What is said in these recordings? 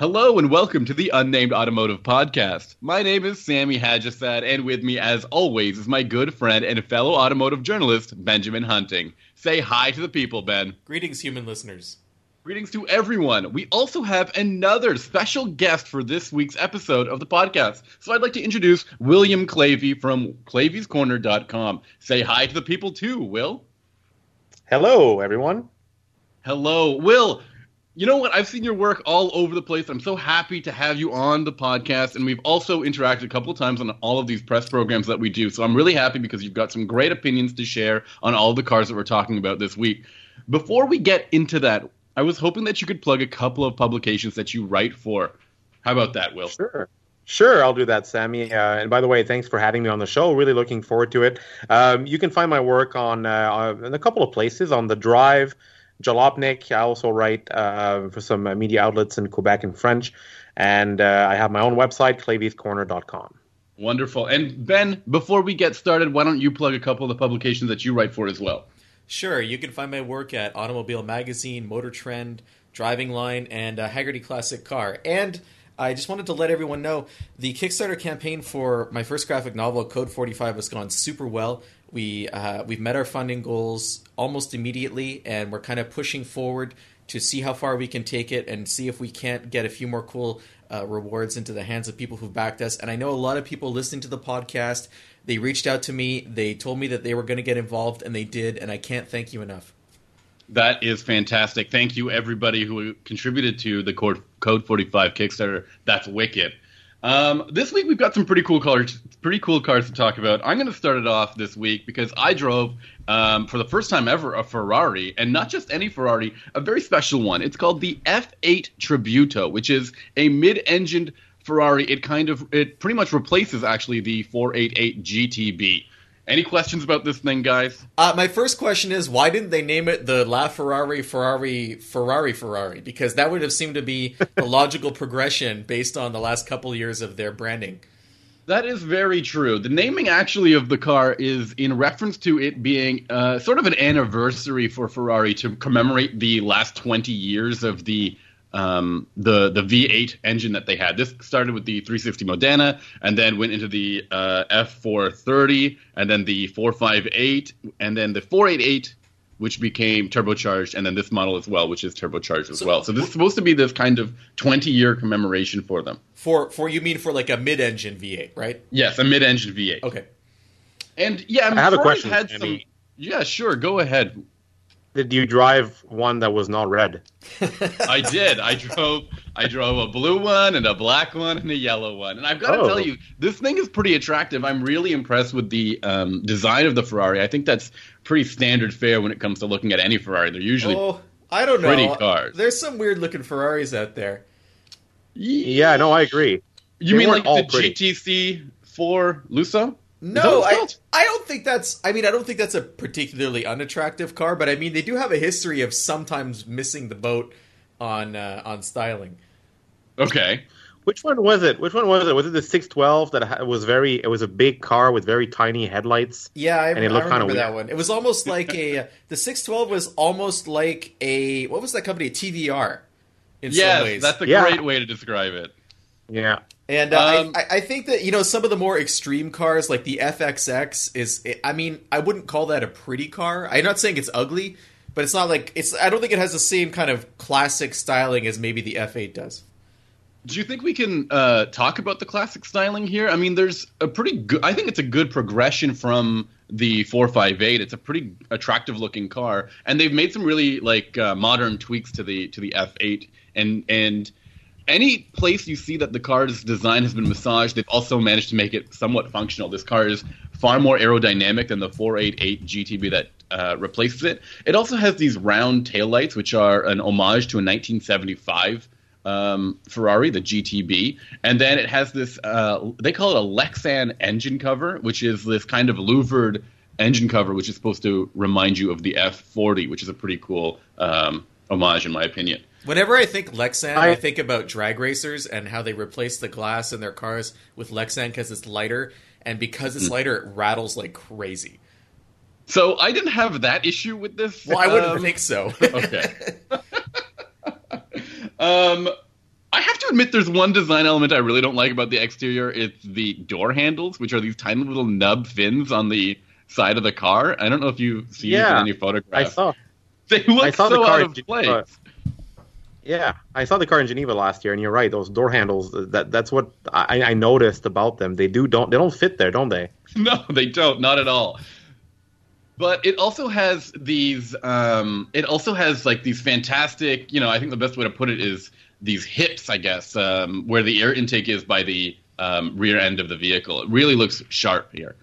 Hello and welcome to the Unnamed Automotive Podcast. My name is Sammy Haj-Assaad, and with me, as always, is my good friend and fellow automotive journalist, Benjamin Hunting. Say hi to the people, Ben. Greetings, human listeners. Greetings to everyone. We also have another special guest for this week's episode of the podcast. So I'd like to introduce William Clavey from claveyscorner.com. Say hi to the people too, Will. Hello, everyone. Hello, Will. You know what? I've seen your work all over the place. I'm so happy to have you on the podcast, and we've also interacted a couple of times on all of these press programs that we do. So I'm really happy because you've got some great opinions to share on all the cars that we're talking about this week. Before we get into that, I was hoping that you could plug a couple of publications that you write for. How about that, Will? Sure. Sure, I'll do that, Sammy. Uh, and by the way, thanks for having me on the show. Really looking forward to it. Um, you can find my work on uh, in a couple of places on the Drive, Jalopnik. I also write uh, for some media outlets in Quebec in French, and uh, I have my own website, claveyscorner.com. Wonderful. And Ben, before we get started, why don't you plug a couple of the publications that you write for as well? Sure, you can find my work at Automobile Magazine, Motor Trend, Driving Line, and uh, Hagerty Classic Car. And I just wanted to let everyone know the Kickstarter campaign for my first graphic novel, Code 45, has gone super well. We uh, we've met our funding goals almost immediately, and we're kind of pushing forward to see how far we can take it and see if we can't get a few more cool uh, rewards into the hands of people who've backed us. And I know a lot of people listening to the podcast. They reached out to me. They told me that they were going to get involved, and they did. And I can't thank you enough. That is fantastic. Thank you, everybody who contributed to the Code 45 Kickstarter. That's wicked. Um, this week we've got some pretty cool cars, pretty cool cars to talk about. I'm going to start it off this week because I drove um, for the first time ever a Ferrari, and not just any Ferrari, a very special one. It's called the F8 Tributo, which is a mid-engined Ferrari. It kind of it pretty much replaces actually the 488 GTB. Any questions about this thing, guys? Uh, my first question is why didn't they name it the La Ferrari Ferrari Ferrari Ferrari? Because that would have seemed to be the logical progression based on the last couple years of their branding. That is very true. The naming actually of the car is in reference to it being uh, sort of an anniversary for Ferrari to commemorate the last 20 years of the um, the the V8 engine that they had. This started with the 360 Modena, and then went into the uh, F430, and then the 458, and then the 488, which became turbocharged, and then this model as well, which is turbocharged as So- well. So this is supposed to be this kind of 20 year commemoration for them. For for you mean for like a mid-engine V8, right? Yes, a mid-engine V8. Okay. And yeah, I, mean, I have a question, Had some, Sammy. yeah, sure. Go ahead. Did you drive one that was not red? I did. I drove. I drove a blue one and a black one and a yellow one. And I've got to Oh. tell you, this thing is pretty attractive. I'm really impressed with the um, design of the Ferrari. I think that's pretty standard fare when it comes to looking at any Ferrari. They're usually. Oh, I don't know. pretty cars. There's some weird looking Ferraris out there. Yeah, no, I agree. You they mean like weren't the pretty. GTC 4 Lusso? Is that No, I. I don't think that's. I mean, I don't think that's a particularly unattractive car, but I mean, they do have a history of sometimes missing the boat on uh, on styling. Okay. Which one was it? Which one was it? Was it the 612 that ha- was very? It was a big car with very tiny headlights. Yeah, I, And it looked kinda remember that one. It was almost like a the six twelve was almost like a what was that company? A TVR. In some Yes, ways. that's a Yeah. great way to describe it. Yeah, And uh, Um, I, I- think that you know some of the more extreme cars, like the FXX, is. I mean, I wouldn't call that a pretty car. I'm not saying it's ugly, but it's not like it's. I don't think it has the same kind of classic styling as maybe the F8 does. Do you think we can uh, talk about the classic styling here? I mean, there's a pretty good. I think it's a good progression from the 458. It's a pretty attractive looking car, and they've made some really like uh, modern tweaks to the to the F8. And and any place you see that the car's design has been massaged, they've also managed to make it somewhat functional. This car is far more aerodynamic than the 488 GTB that uh, replaces it. It also has these round taillights, which are an homage to a 1975 um, Ferrari, the GTB, and then it has this. Uh, they call it a Lexan engine cover, which is this kind of louvered engine cover, which is supposed to remind you of the F40, which is a pretty cool um, homage, in my opinion. Whenever I think Lexan, I, I- think about drag racers and how they replace the glass in their cars with Lexan because it's lighter, and because it's lighter, it rattles like crazy. So I didn't have that issue with this. Well, I wouldn't um, think so. okay. um, I have to admit, there's one design element I really don't like about the exterior. It's the door handles, which are these tiny little nub fins on the side of the car. I don't know if you see Yeah, it in any I photographs. saw. They look I saw so the car out of Geneva. place. Yeah, I saw the car in Geneva last year, and you're right. Those door handles. That that's what I, I noticed about them. They do don't they don't fit there, don't they? No, they don't. Not at all. But it also has these. Um, it also has like these fantastic. You know, I think the best way to put it is these hips. I guess um, where the air intake is by the um, rear end of the vehicle. It really looks sharp here.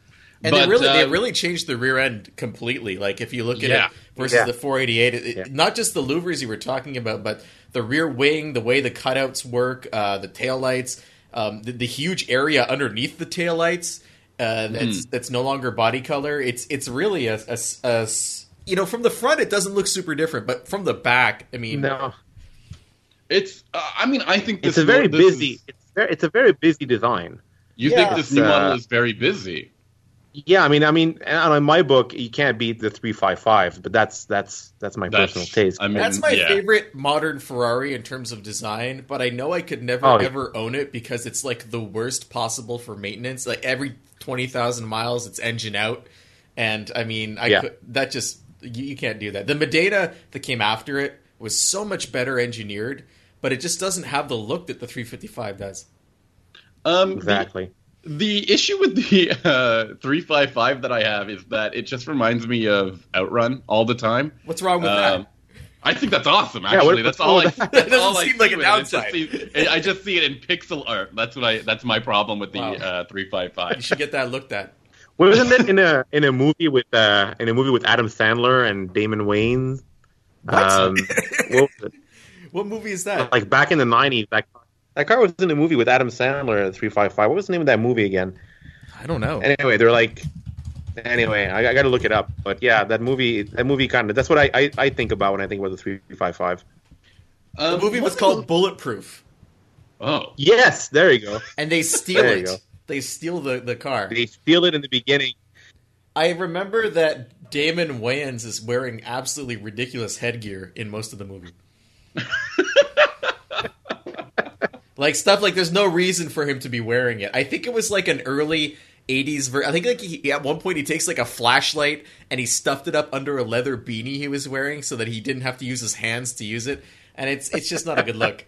And But, they really they uh, really changed the rear end completely. Like if you look at Yeah. it versus Yeah. the 488, it, it- Yeah. not just the louvers you were talking about, but the rear wing, the way the cutouts work, uh, the taillights, um, the, the huge area underneath the taillights uh, that's Mm-hmm. that's no longer body color. It's it's really a, a, a s- you know from the front it doesn't look super different, but from the back, I mean, No, It's. Uh, I mean, I think this it's a very this busy. is- It's very, it's a very busy design. you Yeah. think this new uh, model is very busy? Yeah, I mean, I mean, and in my book, you can't beat the three five five, but that's that's that's my That's- personal taste. I mean, That's my yeah. favorite modern Ferrari in terms of design, but I know I could never Oh, yeah. ever own it because it's like the worst possible for maintenance. Like every twenty thousand miles, it's engine out, and I mean, I Yeah. could, that just you, you can't do that. The Modena that came after it was so much better engineered, but it just doesn't have the look that the 355 does. Um, the- exactly. The issue with the uh, 355 that I have is that it just reminds me of Outrun all the time. What's wrong with Um, I think that's awesome. Actually, what- that's all. wrong I, that? that's That all doesn't I seem like see a with just downside. the- I just see it in pixel art. That's what I. That's my problem with the Wow. uh, 355. You should get that looked at. Wasn't it in a in a movie with uh in a movie with Adam Sandler and Damon Wayans? What? Um, what? What movie is that? like back in the nineties, that that car was in a movie with Adam Sandler, at three five five. What was the name of that movie again? I don't know. Anyway, they're like. Anyway, I, I got to look it up, but yeah, that movie, that movie kind of that's what I, I, I think about when I think about the three five five. The Um, movie was what- called Bulletproof, Oh, Yes, there you go. and they steal it. go. They steal the, the car. They steal it in the beginning. I remember that Damon Wayans is wearing absolutely ridiculous headgear in most of the movie. like stuff like there's no reason for him to be wearing it. I think it was like an early 80s ver- I think like he, at one point he takes like a flashlight and he stuffed it up under a leather beanie he was wearing so that he didn't have to use his hands to use it and it's it's just not a good look.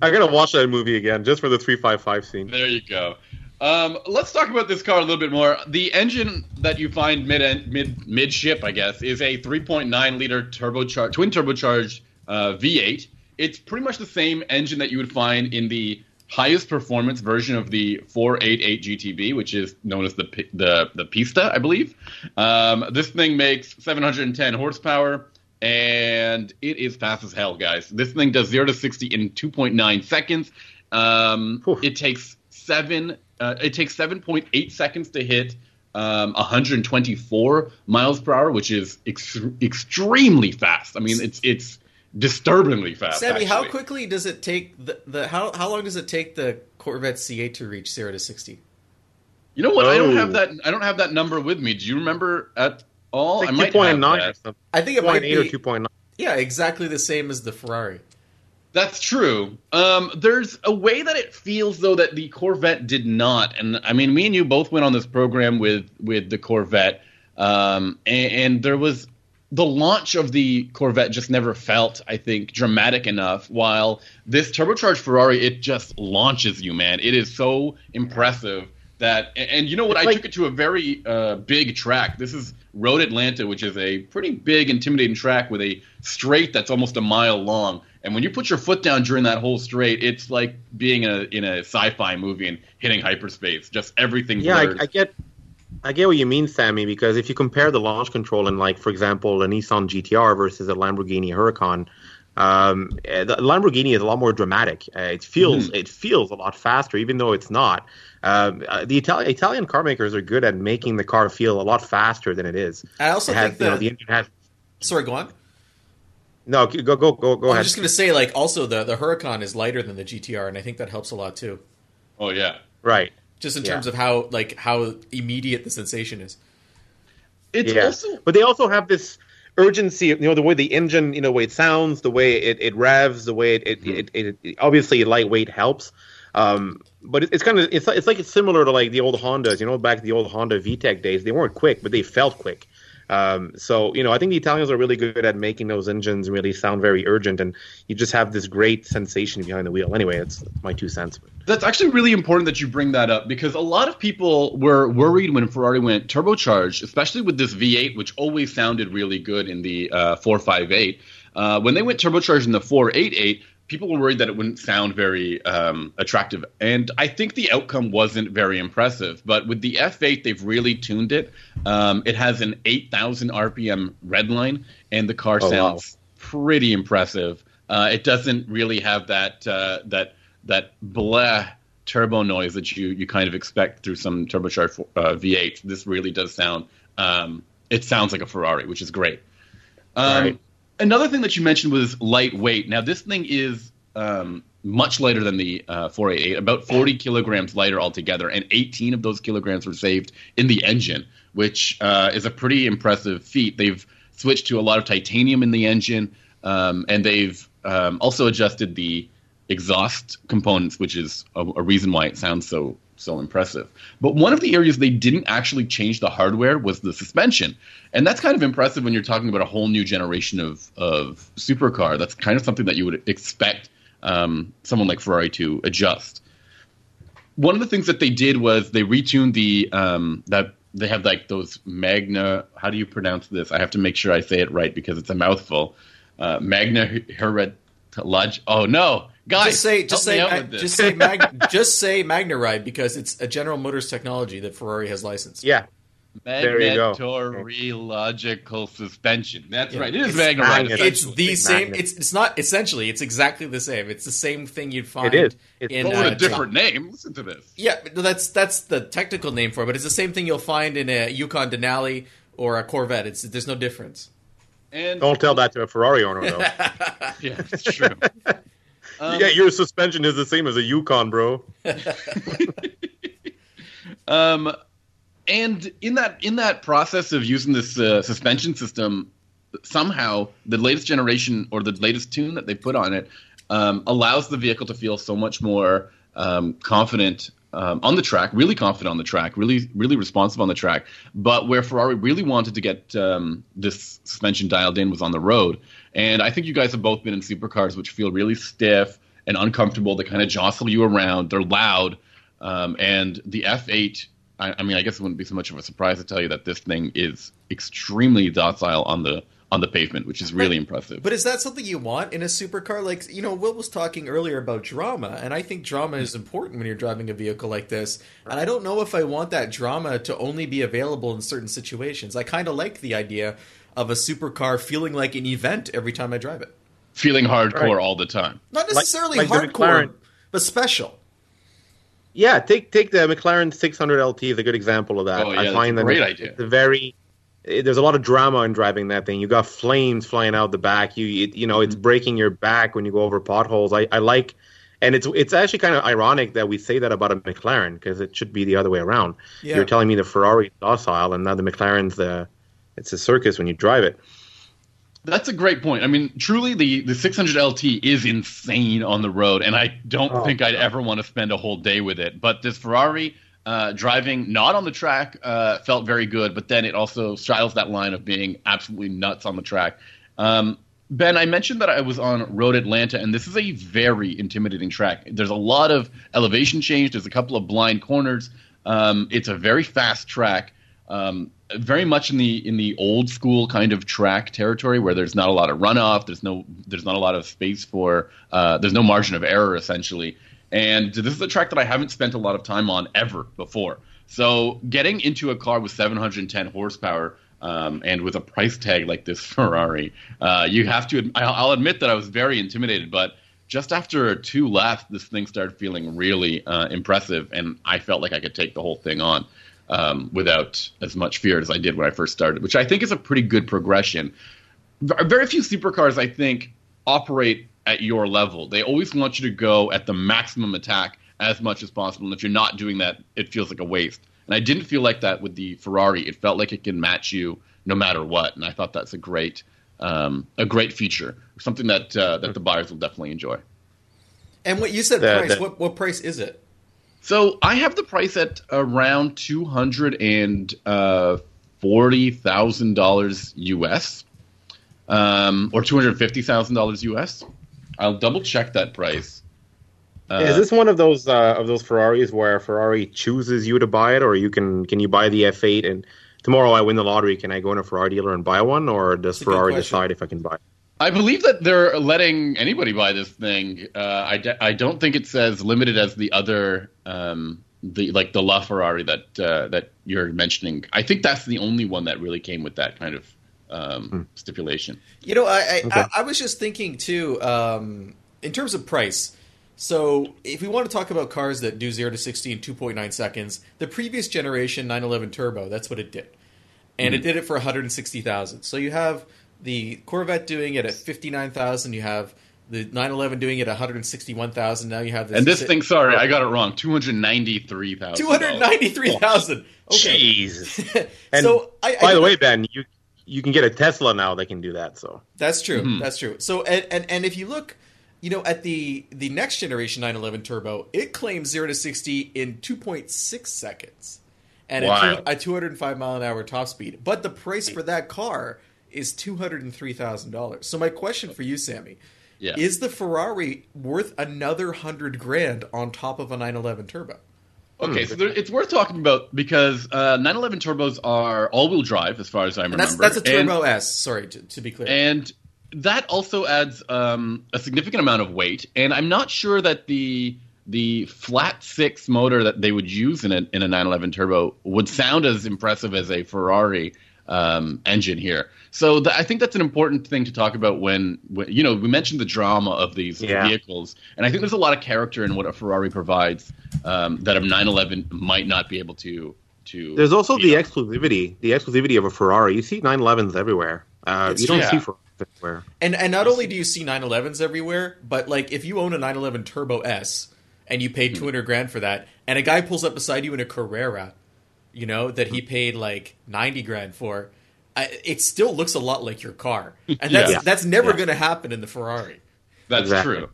I gotta watch that movie again just for the three five five scene. there you go. Um, let's talk about this car a little bit more. The engine that you find mid mid midship, I guess, is a 3.9 liter turbocharged twin turbocharged uh, V8. It's pretty much the same engine that you would find in the highest performance version of the 488 GTB, which is known as the the the Pista, I believe. Um, this thing makes 710 horsepower, and it is fast as hell, guys. This thing does zero to 60 in 2.9 seconds. Um, it takes seven. Uh, it takes 7.8 seconds to hit um, 124 miles per hour, which is ex- extremely fast. I mean, it's it's disturbingly fast. Sammy, how quickly does it take the, the how how long does it take the Corvette C8 to reach 0 to 60? You know what? I don't Oh. have that. I don't have that number with me. Do you remember at all? Like I might point have nine that. or something. I think it might Point eight or two point nine. yeah, exactly the same as the Ferrari. That's true. Um, there's a way that it feels though that the Corvette did not, and I mean, me and you both went on this program with with the Corvette, um, and, and there was the launch of the Corvette just never felt, I think, dramatic enough. While this turbocharged Ferrari, it just launches you, man. It is so impressive that, and, and you know what? It's I like- took it to a very uh, big track. This is Road Atlanta, which is a pretty big, intimidating track with a straight that's almost a mile long. And when you put your foot down during that whole straight, it's like being in a, in a sci-fi movie and hitting hyperspace. Just everything Yeah. I, I get, I get what you mean, Sammy. Because if you compare the launch control in, like, for example, a Nissan GTR versus a Lamborghini Huracan, um, eh, the Lamborghini is a lot more dramatic. Uh, it feels, Mm-hmm. it feels a lot faster, even though it's not. Um, uh, the Italian Italian car makers are good at making the car feel a lot faster than it is. I also It has, think you know, the engine has. sorry, go on. No, go go go go ahead. I ahead. was just going to say like also the the Huracan is lighter than the GTR and I think that helps a lot too. oh yeah. Right. Just in Yeah. terms of how like how immediate the sensation is. It's yeah. also but they also have this urgency. You know, the way the engine, you know, the way it sounds, the way it, it revs, the way it it, mm-hmm. it, it, it obviously lightweight helps. Um, but it's kind of it's it's like it's similar to like the old Hondas. You know, back the old Honda VTEC days, they weren't quick, but they felt quick. Um, so you know, I think the Italians are really good at making those engines really sound very urgent, and you just have this great sensation behind the wheel. Anyway, it's my two cents. That's actually really important that you bring that up because a lot of people were worried when Ferrari went turbocharged, especially with this V8, which always sounded really good in the uh, 458. Uh, when they went turbocharged in the 488, people were worried that it wouldn't sound very um, attractive. And I think the outcome wasn't very impressive. But with the F8, they've really tuned it. Um, it has an 8,000 RPM redline, and the car oh, sounds wow. pretty impressive. Uh, it doesn't really have that uh, that that blah turbo noise that you you kind of expect through some turbocharged uh, V8. This really does sound. Um, it sounds like a Ferrari, which is great. Um, right another thing that you mentioned was lightweight. Now, this thing is um, much lighter than the uh, 488, about 40 kilograms lighter altogether, and 18 of those kilograms were saved in the engine, which uh, is a pretty impressive feat. They've switched to a lot of titanium in the engine, um, and they've um, also adjusted the exhaust components, which is a, a reason why it sounds so so impressive. But one of the areas they didn't actually change the hardware was the suspension. And that's kind of impressive when you're talking about a whole new generation of, of supercar. That's kind of something that you would expect um, someone like Ferrari to adjust. One of the things that they did was they retuned the um, that they have like those Magna. How do you pronounce this? I have to make sure I say it right because it's a mouthful. Uh, Magna Hered. Oh no, Guys, just say just say mag, just say mag, just say MagneRide because it's a General Motors technology that Ferrari has licensed. Yeah. Magnetorheological suspension. That's yeah. right. It is MagneRide. It's the it's same. Magnet. It's it's not essentially. It's exactly the same. It's the same thing you'd find. It is. It's in uh, a different name. Listen to this. Yeah, that's that's the technical name for it. But it's the same thing you'll find in a Yukon Denali or a Corvette. It's there's no difference. And don't tell that to a Ferrari owner though. yeah, it's true. Um, yeah, your suspension is the same as a Yukon, bro. um, and in that in that process of using this uh, suspension system, somehow the latest generation or the latest tune that they put on it um, allows the vehicle to feel so much more um, confident um, on the track, really confident on the track, really really responsive on the track. But where Ferrari really wanted to get um, this suspension dialed in was on the road. And I think you guys have both been in supercars which feel really stiff and uncomfortable. They kind of jostle you around. They're loud. Um, and the F8, I, I, mean, I guess it wouldn't be so much of a surprise to tell you that this thing is extremely docile on the on the pavement, which is really impressive. But is that something you want in a supercar? Like, you know, Will was talking earlier about drama, and I think drama is important when you're driving a vehicle like this. And I don't know if I want that drama to only be available in certain situations. I kind of like the idea of a supercar feeling like an event every time I drive it. Feeling hardcore right. all the time. Not necessarily like, like hardcore, but special. Yeah, take take the McLaren 600 LT is a good example of that. Oh, yeah, I find that great idea. It's a very it, there's a lot of drama in driving that thing. You got flames flying out the back. You it, you know it's mm-hmm. breaking your back when you go over potholes. I, I like, and it's it's actually kind of ironic that we say that about a McLaren because it should be the other way around. Yeah. You're telling me the Ferrari is docile and now the McLaren's the it's a circus when you drive it. That's a great point. I mean, truly, the, the 600 LT is insane on the road, and I don't oh, think I'd ever want to spend a whole day with it. But this Ferrari uh, driving not on the track uh, felt very good, but then it also straddles that line of being absolutely nuts on the track. Um, ben, I mentioned that I was on Road Atlanta, and this is a very intimidating track. There's a lot of elevation change. There's a couple of blind corners. Um, it's a very fast track. Um, very much in the in the old school kind of track territory where there's not a lot of runoff. There's no there's not a lot of space for uh, there's no margin of error essentially. And this is a track that I haven't spent a lot of time on ever before. So getting into a car with 710 horsepower um, and with a price tag like this Ferrari, uh, you have to. I'll admit that I was very intimidated, but just after two laps, this thing started feeling really uh, impressive, and I felt like I could take the whole thing on um, without as much fear as I did when I first started, which I think is a pretty good progression. Very few supercars, I think, operate at your level. They always want you to go at the maximum attack as much as possible. And if you're not doing that, it feels like a waste. And I didn't feel like that with the Ferrari. It felt like it can match you no matter what. And I thought that's a great um, a great feature, something that uh, that the buyers will definitely enjoy. And what you said The- price? the- what what price is it? So I have the price at around two hundred and uh, forty thousand dollars US, um, or two hundred fifty thousand dollars US. I'll double check that price. Uh, is this one of those uh, of those Ferraris where Ferrari chooses you to buy it, or you can can you buy the F8 and tomorrow I win the lottery, can I go in a Ferrari dealer and buy one, or does That's a good Ferrari decide if I can buy? it? I believe that they're letting anybody buy this thing. Uh, I, d- I don't think it says limited as the other, um, the like the LaFerrari that uh, that you're mentioning. I think that's the only one that really came with that kind of um, stipulation. You know, I I, Okay. I I was just thinking too, um, in terms of price. So, if we want to talk about cars that do zero to sixty in two point nine seconds, the previous generation 911 Turbo, that's what it did, and it did it for one hundred and sixty thousand. So you have the Corvette doing it at fifty nine thousand. You have the 911 doing it at one hundred sixty one thousand. Now you have this And this thing, sorry, I got it wrong. Two hundred ninety three thousand. two hundred ninety three thousand. Okay, Jesus. And so I, By I, the way, Ben, you you can get a Tesla now that can do that. So That's true. Mhm. That's true. So and, and and if you look, you know, at the the next generation 911 Turbo, it claims zero to sixty in two point six seconds, and Wow. at, two, at 205 mile an hour top speed. But the price for that car is two hundred and three thousand dollars. So my question for you, Sammy, Yeah. is the Ferrari worth another hundred grand on top of a 911 Turbo? Okay, so there, it's worth talking about because uh, 911 turbos are all-wheel drive, as far as I And remember. that's that's a And- Turbo S. Sorry to, to be clear. and that also adds um, a significant amount of weight. And I'm not sure that the the flat six motor that they would use in a in a 911 turbo would sound as impressive as a Ferrari um, engine here. So th- I think that's an important thing to talk about when, when you know we mentioned the drama of these Yeah. vehicles, and I think there's a lot of character in what a Ferrari provides um, that a 911 might not be able to. To there's also be the exclusivity, the exclusivity of a Ferrari. You see 911s everywhere. Uh, you don't true. see Yeah. Ferraris everywhere. And and not only do you see 911s everywhere, but like if you own a 911 Turbo S and you paid 200 grand for that, and a guy pulls up beside you in a Carrera, you know that he paid like 90 grand for, I, it still looks a lot like your car, and that's Yeah. that's never Yeah. going to happen in the Ferrari. That's Exactly. true.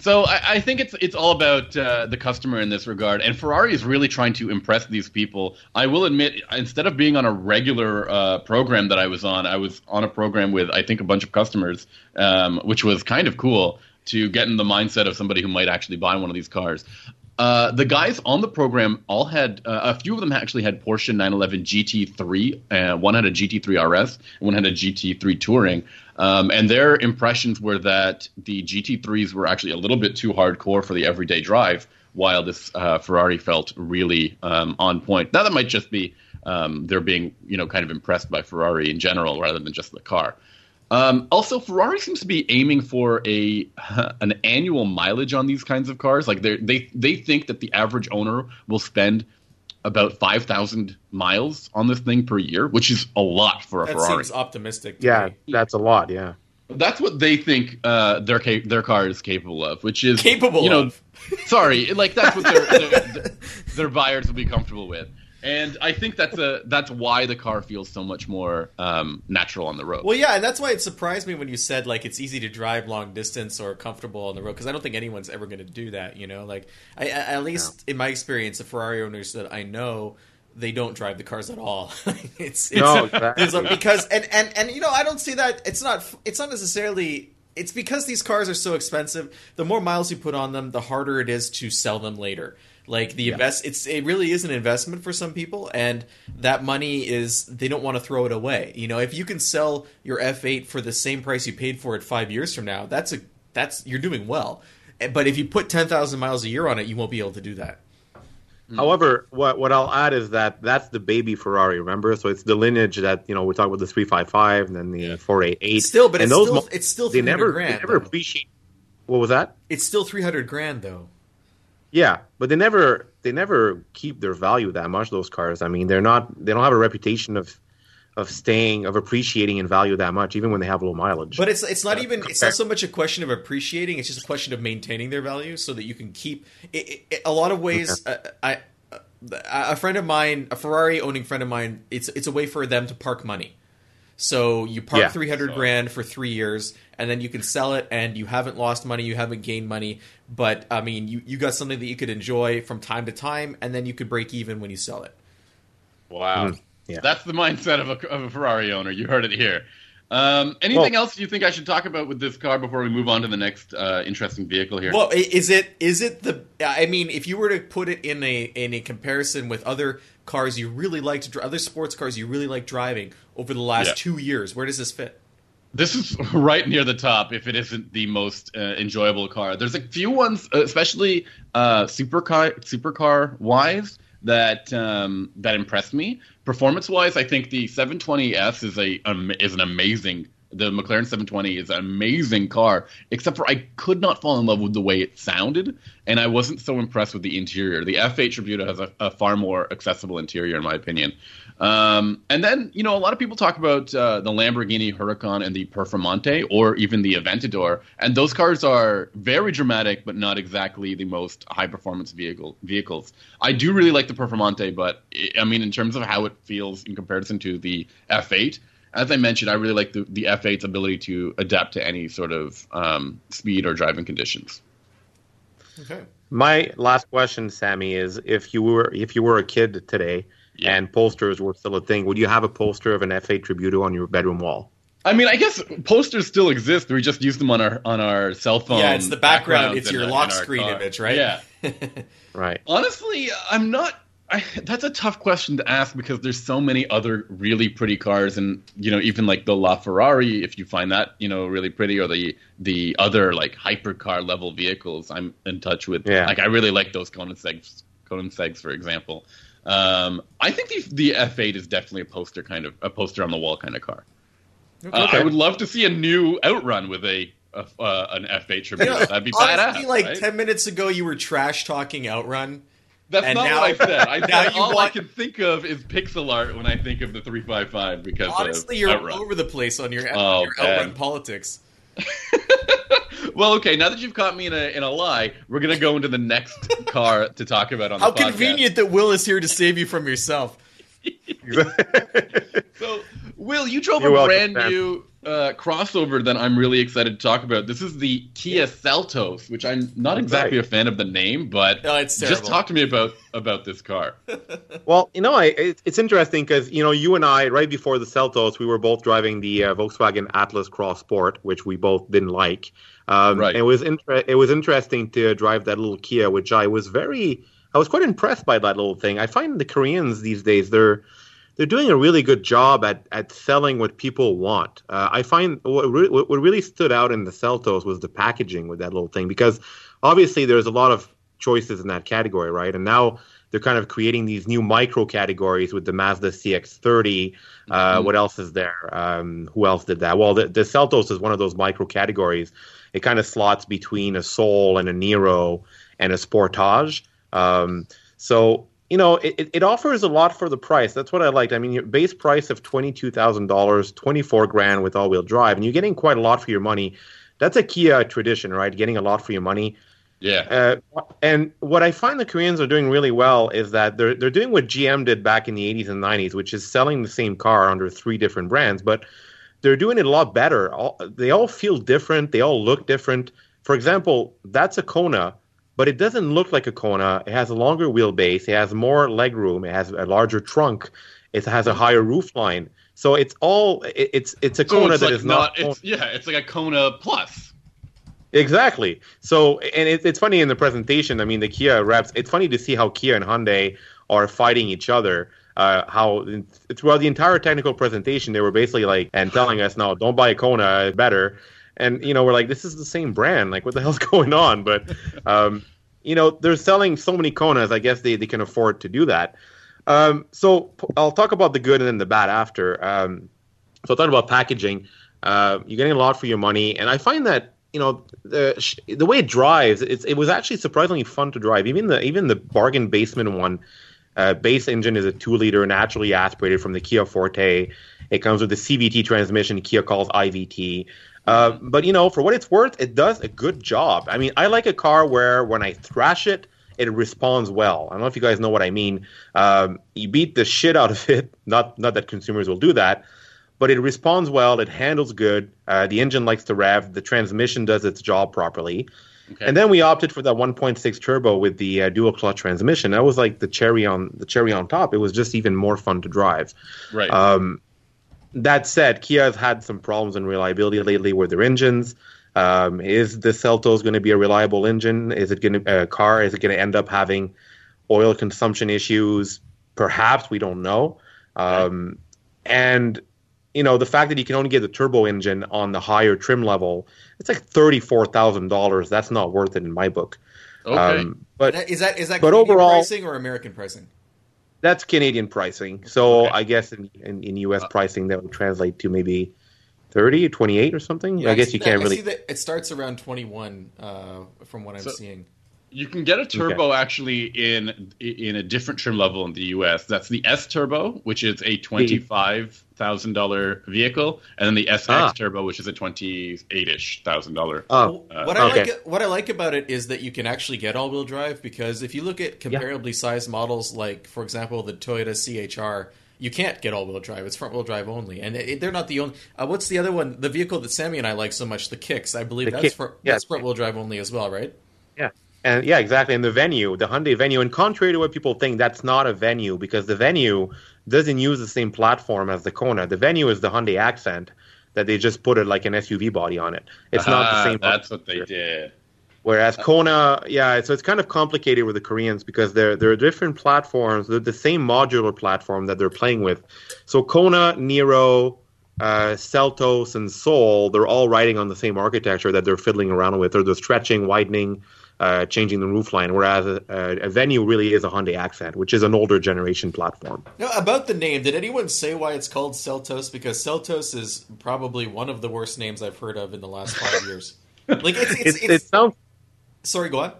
So I, I think it's it's all about uh, the customer in this regard, and Ferrari is really trying to impress these people. I will admit, instead of being on a regular uh, program that I was on, I was on a program with I think a bunch of customers, um, which was kind of cool to get in the mindset of somebody who might actually buy one of these cars. Uh, the guys on the program all had uh, a few of them actually had Porsche 911 GT3. Uh, one had a GT3 RS, and one had a GT3 Touring. Um, and their impressions were that the GT3s were actually a little bit too hardcore for the everyday drive, while this uh, Ferrari felt really um, on point. Now that might just be um, they're being you know kind of impressed by Ferrari in general rather than just the car. Um, also, Ferrari seems to be aiming for a an annual mileage on these kinds of cars. Like they they they think that the average owner will spend about five thousand miles on this thing per year, which is a lot for a That Ferrari. seems optimistic. To Yeah, me. that's a lot. Yeah. That's what they think uh, their ca- their car is capable of, which is capable You know, of. sorry, like that's what their, their their buyers will be comfortable with, and I think that's a that's why the car feels so much more um, natural on the road. Well, yeah, and that's why it surprised me when you said like it's easy to drive long distance or comfortable on the road because I don't think anyone's ever going to do that. You know, like I, I, at least in my experience, the Ferrari owners that I know, they don't drive the cars at all. it's, it's No, there's a- exactly. because and and and you know I don't see that it's not it's not necessarily. It's because these cars are so expensive. The more miles you put on them, the harder it is to sell them later. Like the invest, it's it really is an investment for some people, and that money is they don't want to throw it away. You know, if you can sell your F8 for the same price you paid for it five years from now, that's a that's you're doing well. Eh, But if you put ten thousand miles a year on it, you won't be able to do that. However, what what I'll add is that that's the baby Ferrari. Remember, so it's the lineage that you know we talk about the three five five and then the four eight eight. Still, but and it's those still mo- it's still they three hundred never grand. they never though. appreciate. What was that? It's still three hundred grand though. Yeah, but they never they never keep their value that much. Those cars. I mean, they're not they don't have a reputation of of staying of appreciating in value that much, even when they have low mileage. But it's it's not even it's not so much a question of appreciating. It's just a question of maintaining their value so that you can keep. It, it, a lot of ways, uh, I uh, a friend of mine, a Ferrari owning friend of mine, it's it's a way for them to park money. So you park Yeah. 300 So- grand for three years, and then you can sell it, and you haven't lost money, you haven't gained money. But I mean, you, you got something that you could enjoy from time to time, and then you could break even when you sell it. Wow. Mhm. Yeah. That's the mindset of a, of a Ferrari owner. You heard it here. Um, anything Well- else you think I should talk about with this car before we move on to the next uh, interesting vehicle here? Well, is it is it the? I mean, if you were to put it in a in a comparison with other cars you really like to drive, other sports cars you really like driving over the last Yeah. two years, where does this fit? This is right near the top if it isn't the most uh, enjoyable car. There's a few ones, uh, especially uh, supercar supercar wise, that um, that impressed me. Performance wise, I think the 720S is a um, is an amazing. The McLaren 720 is an amazing car, except for I could not fall in love with the way it sounded, and I wasn't so impressed with the interior. The F8 Tributo has a, a far more accessible interior, in my opinion. Um, and then, you know, a lot of people talk about uh, the Lamborghini Huracan and the Performante, or even the Aventador, and those cars are very dramatic, but not exactly the most high performance vehicle vehicles. I do really like the Performante, but I I mean, in terms of how it feels in comparison to the F8, as I mentioned, I really like the, the F8's ability to adapt to any sort of um, speed or driving conditions. Okay. My last question, Sammy, is if you were if you were a kid today Yeah. and posters were still a thing, would you have a poster of an F8 Tributo on your bedroom wall? I mean, I guess posters still exist. We just use them on our on our cell phone. yeah, it's the background. It's your our- lock screen car. image, right? Yeah. Right. Honestly, I'm not. I, that's a tough question to ask because there's so many other really pretty cars, and you know, even like the LaFerrari, if you find that you know really pretty, or the the other like hypercar level vehicles, I'm in touch with. Yeah. Like I really like those Koenigsegg's, Koenigsegg's for example. Um, I think the the F8 is definitely a poster kind of a poster on the wall kind of car. Uh, I would love to see a new Outrun with a, a uh, an F8 Tributo. You know, That'd be honestly, badass. like right? ten minutes ago, you were trash talking Outrun. That's and not now- what I said. I now said you all I can think of is pixel art when I think of the 355 because Honestly, of you're Outrun. all over the place on your, Oh, your. Outrun politics. well, okay. Now that you've caught me in a in a lie, we're gonna go into the next car to talk about on How the podcast. convenient that Will is here to save you from yourself. So, Will, you drove You're a welcome, brand Sam. new uh, crossover that I'm really excited to talk about. This is the Kia Seltos, which I'm not exactly Right. a fan of the name, but it's just talk to me about about this car. Well, you know, I, it, it's interesting because you know you and I, right before the Seltos, we were both driving the uh, Volkswagen Atlas Cross Sport, which we both didn't like. Um, Right. It was inter- it was interesting to drive that little Kia, which I was very, I was quite impressed by that little thing. I find the Koreans these days they're they're doing a really good job at, at selling what people want. Uh, I find what, re- what really stood out in the Seltos was the packaging with that little thing because obviously there's a lot of choices in that category, right? And now they're kind of creating these new micro categories with the Mazda CX-30. Uh, Mhm. What else is there? Um, who else did that? Well, the, the Seltos is one of those micro categories. It kind of slots between a Soul and a Niro and a Sportage. Um, so you know, it, it- offers a lot for the price. That's what I liked. I mean, your base price of twenty two thousand dollars, twenty four grand with all wheel drive, and you're getting quite a lot for your money. That's a Kia tradition, right? Getting a lot for your money. Yeah, Uh, and what I find the Koreans are doing really well is that they're they're doing what GM did back in the 80s and 90s, which is selling the same car under three different brands, but they're doing it a lot better. All, they all feel different. They all look different. For example, that's a Kona, but it doesn't look like a Kona. It has a longer wheelbase. It has more legroom. It has a larger trunk. It has a higher roof line. So it's all it, it's it's a so Kona it's that like is not. It's, yeah, it's like a Kona Plus. Exactly. So, and it, it's funny in the presentation. I mean, the Kia reps. It's funny to see how Kia and Hyundai are fighting each other. Uh, how throughout the entire technical presentation, they were basically like and telling us, "No, don't buy a Kona. It's better." And you know, we're like, "This is the same brand. Like, what the hell's going on?" But um, you know, they're selling so many Konas. I guess they they can afford to do that. Um, so I'll talk about the good and then the bad after. Um, so I'll talk about packaging. Uh, you're getting a lot for your money, and I find that you know the the way it drives, it was actually surprisingly fun to drive. Even the even the bargain basement one, uh, base engine is a two liter naturally aspirated from the Kia Forte. It comes with the CVT transmission Kia calls IVT. Uh, but you know, for what it's worth, it does a good job. I mean, I like a car where when I thrash it, it responds well. I don't know if you guys know what I mean. Um, you beat the shit out of it. Not not that consumers will do that, but it responds well. It handles good. Uh, the engine likes to rev. The transmission does its job properly. Okay. And then we opted for that 1.6 turbo with the uh, dual clutch transmission. That was like the cherry on the cherry on top. It was just even more fun to drive. right. Um, that said, Kia has had some problems in reliability lately with their engines. Um, is the Seltos going to be a reliable engine? Is it going to a car? Is it going to end up having oil consumption issues? Perhaps we don't know. Um, and you know the fact that you can only get the turbo engine on the higher trim level, it's like thirty four thousand dollars. That's not worth it in my book. okay. Um, but Is that is that But overall- pricing or American pricing? That's Canadian pricing. So Okay. I guess in, in, in U.S. pricing that would translate to maybe 30 or 28 or something. I guess you see can't that- I really. see that it starts around 21 uh, from what I'm So- seeing. You can get a turbo actually in in a different trim level in the U.S. That's the S Turbo, which is a twenty five thousand dollar vehicle, and then the SX Ah. Turbo, which is a twenty eight ish thousand dollar. Oh, Uh, what I okay. like what I like about it is that you can actually get all-wheel drive because if you look at comparably sized models like for example the Toyota CHR you can't get all-wheel drive it's front-wheel drive only and it, they're not the only uh, what's the other one the vehicle that Sammy and I like so much the Kicks I believe The that's Kick, for, yeah. that's front-wheel drive only as well right yeah. And yeah, exactly. And the venue, the Hyundai venue, and contrary to what people think, that's not a venue because the venue doesn't use the same platform as the Kona. The venue is the Hyundai Accent that they just put it like an SUV body on it. It's not the Ah, same. That's what they did. Whereas Kona, yeah, so it's kind of complicated with the Koreans because they're they're different platforms. They're the same modular platform that they're playing with. So Kona, Niro, uh, Seltos, and Soul, they're all riding on the same architecture that they're fiddling around with. Or they're stretching, widening, uh, changing the roofline. Whereas a, a, Venue really is a Hyundai Accent, which is an older generation platform. now about the name did anyone say why it's called Seltos because Seltos is probably one of the worst names I've heard of in the last five years like it's, it's, It, it's, it sounds sorry go on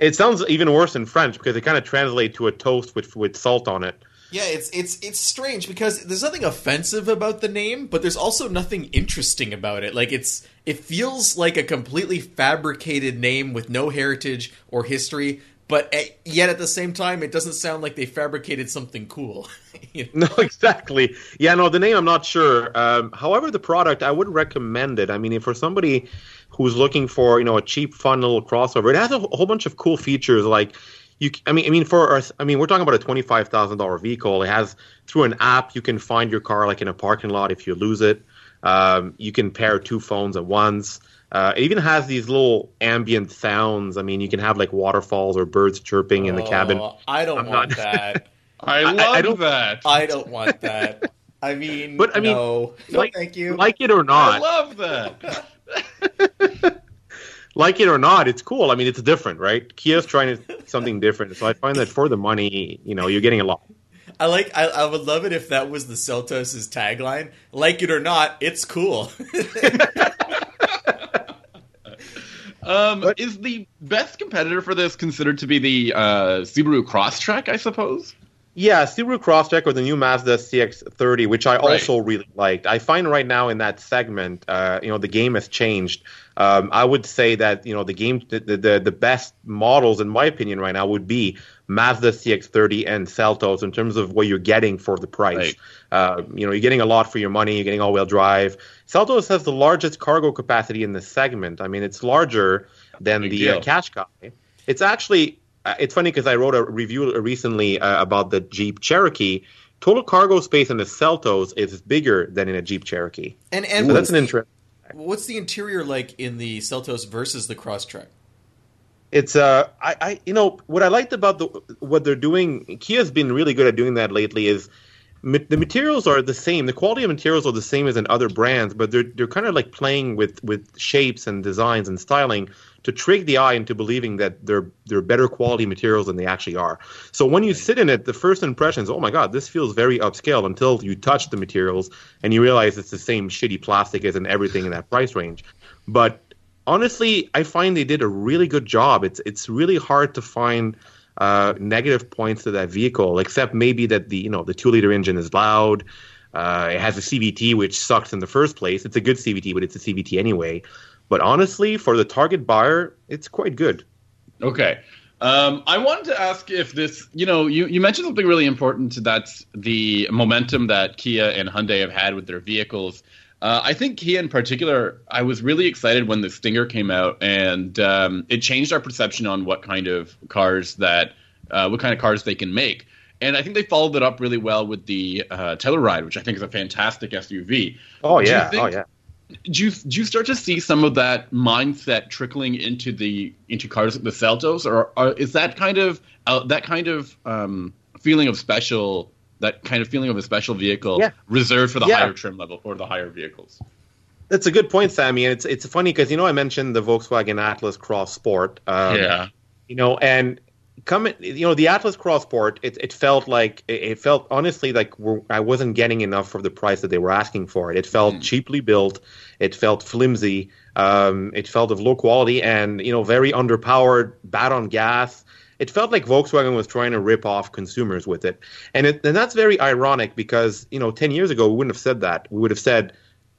it sounds even worse in French because it kind of translates to a toast with with salt on it. Yeah, it's it's it's strange because there's nothing offensive about the name, but there's also nothing interesting about it. Like it's it feels like a completely fabricated name with no heritage or history, but at, yet at the same time, it doesn't sound like they fabricated something cool. You know? No, exactly. Yeah, no, the name I'm not sure. Um, however, the product I would recommend it. I mean, if for somebody who's looking for you know a cheap, fun little crossover, it has a wh- whole bunch of cool features. Like you, c- I mean, I mean for us, I mean, we're talking about a twenty five thousand dollar vehicle. It has through an app you can find your car like in a parking lot if you lose it. Um, you can pair two phones at once. Uh, it even has these little ambient sounds. I mean, you can have like waterfalls or birds chirping in the cabin. Oh, I don't I'm want not- that. I I- love I don't- that. I don't want that. I mean, But, I mean, no, no, like- thank you. Like it or not I not, love that. like it or not, it's cool. I mean, it's different, right? Kia's trying to something different, so I find that for the money, you know, you're getting a lot. I like. I, I would love it if that was the Seltos' tagline. Like it or not, it's cool. Um, What? is the best competitor for this considered to be the uh, Subaru Crosstrek? I suppose. Yeah, Subaru Crosstrek or the new Mazda CX-30, which I Right. also really liked. I find right now in that segment, uh, you know, the game has changed. Um, I would say that you know the game, the, the the best models in my opinion right now would be Mazda CX-30 and Seltos in terms of what you're getting for the price. Right. Uh, you know, you're getting a lot for your money. You're getting all-wheel drive. Seltos has the largest cargo capacity in the segment. I mean, it's larger than Big the uh, Qashqai. It's actually it's funny because I wrote a review recently uh, about the Jeep Cherokee. Total cargo space in the Seltos is bigger than in a Jeep Cherokee. and and So that's an interest. what's the interior like in the Seltos versus the Crosstrek? It's uh, I, I you know what I liked about the what they're doing. Kia's been really good at doing that lately. Is the materials are the same. The quality of materials are the same as in other brands, but they're they're kind of like playing with with shapes and designs and styling to trick the eye into believing that they're they're better quality materials than they actually are. So when you sit in it, the first impression is, oh my god, this feels very upscale until you touch the materials and you realize it's the same shitty plastic as in everything in that price range. But honestly, I find they did a really good job. It's it's really hard to find uh, negative points to that vehicle, except maybe that the you know the two liter engine is loud. Uh, it has a CVT which sucks in the first place. It's a good CVT, but it's a CVT anyway. But honestly, for the target buyer, it's quite good. Okay. Um, I wanted to ask if this, you know, you, you mentioned something really important. That's the momentum that Kia and Hyundai have had with their vehicles. Uh, I think Kia in particular, I was really excited when the Stinger came out, and um, it changed our perception on what kind of cars that, uh, what kind of cars they can make. And I think they followed it up really well with the uh, Telluride, which I think is a fantastic SUV. Oh yeah, think, oh yeah do you do you start to see some of that mindset trickling into the into cars like the Seltos, or, or is that kind of uh, that kind of um, feeling of special that kind of feeling of a special vehicle yeah. reserved for the yeah. higher trim level or the higher vehicles? That's a good point, Sammy. And it's it's funny because you know I mentioned the Volkswagen Atlas Cross Sport. Um, yeah. You know, and coming, you know, the Atlas Cross Sport, it, it felt like it felt honestly like I wasn't getting enough for the price that they were asking for it. It felt mm. cheaply built. It felt flimsy. Um, it felt of low quality and you know very underpowered, bad on gas. It felt like Volkswagen was trying to rip off consumers with it, and it, and that's very ironic because you know ten years ago we wouldn't have said that. We would have said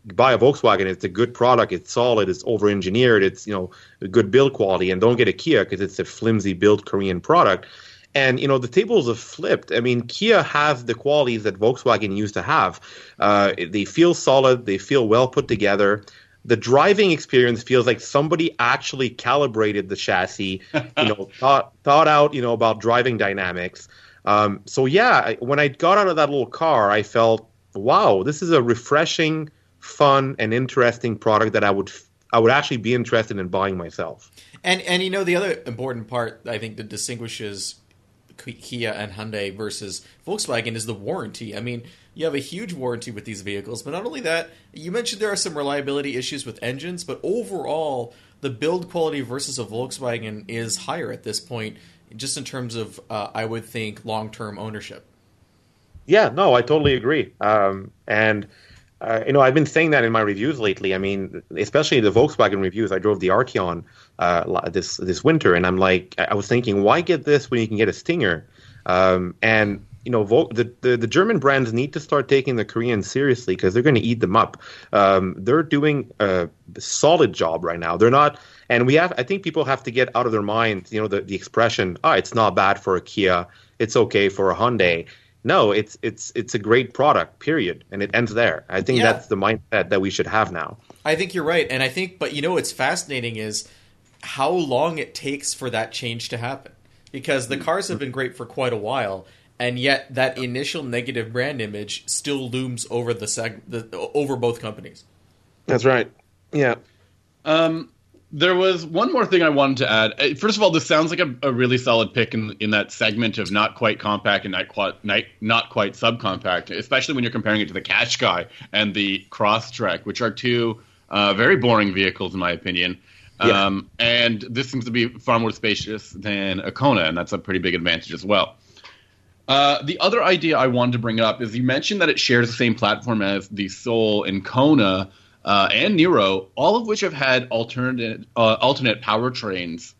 buy a Volkswagen. It's a good product. It's solid. It's over engineered. It's you know good build quality, and don't get a Kia because it's a flimsy built Korean product. And you know the tables have flipped. I mean, Kia has the qualities that Volkswagen used to have. Uh, they feel solid. They feel well put together. The driving experience feels like somebody actually calibrated the chassis. You know, thought thought out. You know about driving dynamics. Um, so yeah, when I got out of that little car, I felt, wow, this is a refreshing fun and interesting product that I would I would actually be interested in buying myself. And and you know the other important part I think that distinguishes Kia and Hyundai versus Volkswagen is the warranty. I mean, you have a huge warranty with these vehicles, but not only that, you mentioned there are some reliability issues with engines, but overall the build quality versus a Volkswagen is higher at this point, just in terms of uh, I would think long term ownership. Yeah, no, I totally agree. Um, and uh, you know, I've been saying that in my reviews lately. I mean, especially the Volkswagen reviews. I drove the Arteon uh, this this winter, and I'm like, I was thinking, why get this when you can get a Stinger? Um, and you know, the, the, the German brands need to start taking the Koreans seriously because they're going to eat them up. Um, they're doing a solid job right now. They're not, and we have. I think people have to get out of their minds, you know, the the expression, "Ah, oh, it's not bad for a Kia, it's okay for a Hyundai." no, it's it's it's a great product. Period, and it ends there. I think yeah. that's the mindset that we should have now. I think you're right, and I think, but you know, what's fascinating is how long it takes for that change to happen. Because the cars have been great for quite a while, and yet that initial negative brand image still looms over the, seg- the over both companies. That's right. Yeah. Um, there was one more thing I wanted to add. Uh, first of all, this sounds like a, a really solid pick in in that segment of not quite compact and not quite not, not quite subcompact, especially when you're comparing it to the Qashqai and the Crosstrek, which are two uh, very boring vehicles in my opinion. Yeah. Um, and this seems to be far more spacious than a Kona, and that's a pretty big advantage as well. Uh, the other idea I wanted to bring up is you mentioned that it shares the same platform as the Soul and Kona uh, and Niro, all of which have had alternate uh, alternate powertrains.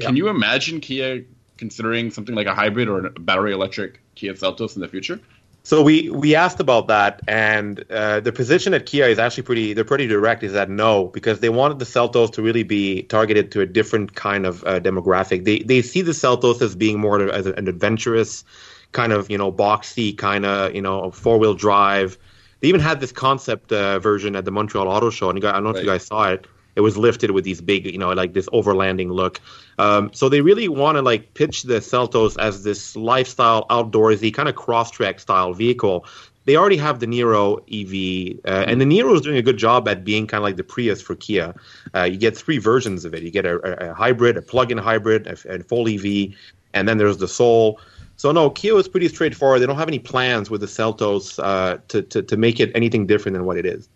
Can you imagine Kia considering something like a hybrid or a battery electric Kia Seltos in the future? So we we asked about that, and uh, the position at Kia is actually pretty. They're pretty direct. Is that no, because they wanted the Seltos to really be targeted to a different kind of uh, demographic. They they see the Seltos as being more as an adventurous kind of you know boxy kind of you know four wheel drive they even had this concept uh, version at the Montreal Auto Show, and got, I don't know right. if you guys saw it. It was lifted with these big, you know, like this overlanding look. Um, so they really want to like pitch the Seltos as this lifestyle, outdoorsy kind of cross track style vehicle. They already have the Niro EV, uh, and the Niro is doing a good job at being kind of like the Prius for Kia. Uh, you get three versions of it. You get a, a hybrid, a plug-in hybrid, a, a full EV, and then there's the Soul. So no, Kia is pretty straightforward. They don't have any plans with the Seltos uh, to, to to make it anything different than what it is.